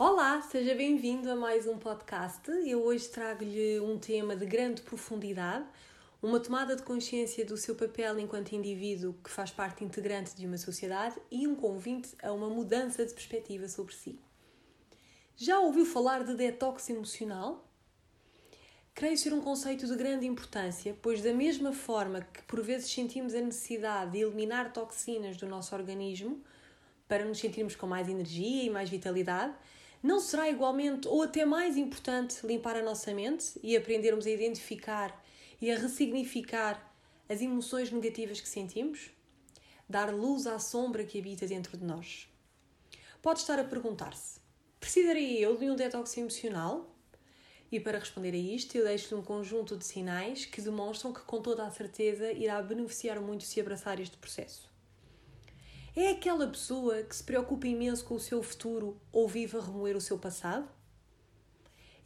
Olá, seja bem-vindo a mais um podcast. Eu hoje trago-lhe um tema de grande profundidade, uma tomada de consciência do seu papel enquanto indivíduo que faz parte integrante de uma sociedade e um convite a uma mudança de perspectiva sobre si. Já ouviu falar de detox emocional? Creio ser um conceito de grande importância, pois, da mesma forma que por vezes sentimos a necessidade de eliminar toxinas do nosso organismo para nos sentirmos com mais energia e mais vitalidade, não será igualmente ou até mais importante limpar a nossa mente e aprendermos a identificar e a ressignificar as emoções negativas que sentimos? Dar luz à sombra que habita dentro de nós. Pode estar a perguntar-se: precisaria eu de um detox emocional? E para responder a isto, eu deixo-lhe um conjunto de sinais que demonstram que, com toda a certeza, irá beneficiar muito se abraçar este processo. É aquela pessoa que se preocupa imenso com o seu futuro ou vive a remoer o seu passado?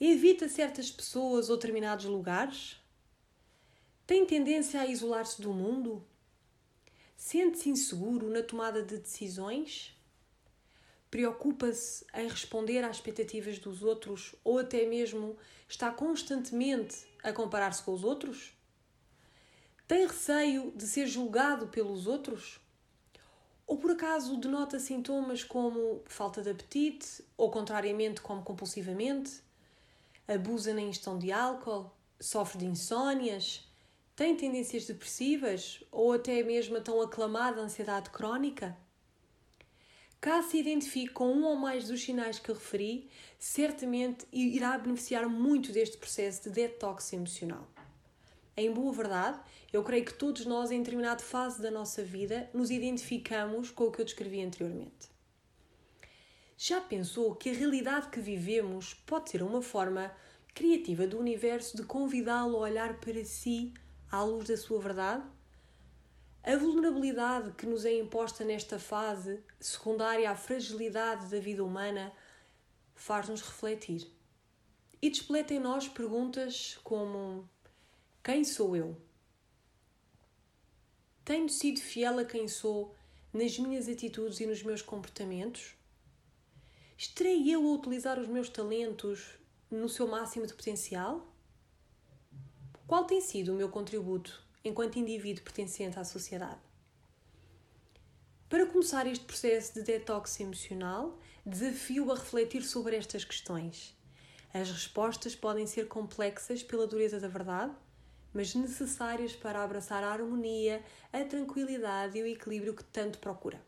Evita certas pessoas ou determinados lugares? Tem tendência a isolar-se do mundo? Sente-se inseguro na tomada de decisões? Preocupa-se em responder às expectativas dos outros ou até mesmo está constantemente a comparar-se com os outros? Tem receio de ser julgado pelos outros? Ou por acaso denota sintomas como falta de apetite, ou contrariamente, como compulsivamente? Abusa na ingestão de álcool? Sofre de insónias? Tem tendências depressivas? Ou até mesmo a tão aclamada ansiedade crónica? Caso se identifique com um ou mais dos sinais que referi, certamente irá beneficiar muito deste processo de detox emocional. Em boa verdade, eu creio que todos nós, em determinada fase da nossa vida, nos identificamos com o que eu descrevi anteriormente. Já pensou que a realidade que vivemos pode ser uma forma criativa do universo de convidá-lo a olhar para si à luz da sua verdade? A vulnerabilidade que nos é imposta nesta fase, secundária à fragilidade da vida humana, faz-nos refletir. E despleta em nós perguntas como: quem sou eu? Tenho sido fiel a quem sou nas minhas atitudes e nos meus comportamentos? Estarei eu a utilizar os meus talentos no seu máximo de potencial? Qual tem sido o meu contributo enquanto indivíduo pertencente à sociedade? Para começar este processo de detox emocional, desafio a refletir sobre estas questões. As respostas podem ser complexas pela dureza da verdade mas necessárias para abraçar a harmonia, a tranquilidade e o equilíbrio que tanto procura.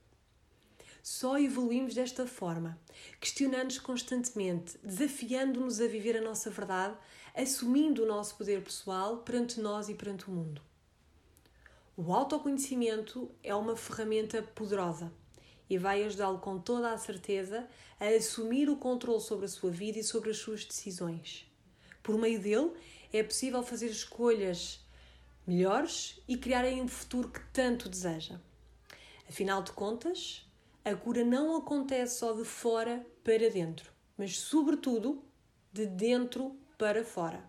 Só evoluímos desta forma, questionando-nos constantemente, desafiando-nos a viver a nossa verdade, assumindo o nosso poder pessoal perante nós e perante o mundo. O autoconhecimento é uma ferramenta poderosa e vai ajudá-lo com toda a certeza a assumir o controle sobre a sua vida e sobre as suas decisões. Por meio dele, é possível fazer escolhas melhores e criarem um futuro que tanto deseja. Afinal de contas, a cura não acontece só de fora para dentro, mas, sobretudo, de dentro para fora.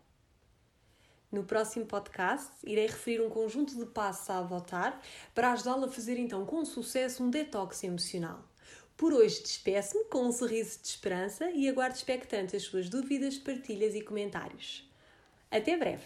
No próximo podcast, irei referir um conjunto de passos a adotar para ajudá-lo a fazer então com sucesso um detox emocional. Por hoje despeço-me com um sorriso de esperança e aguardo expectante as suas dúvidas, partilhas e comentários. Até breve!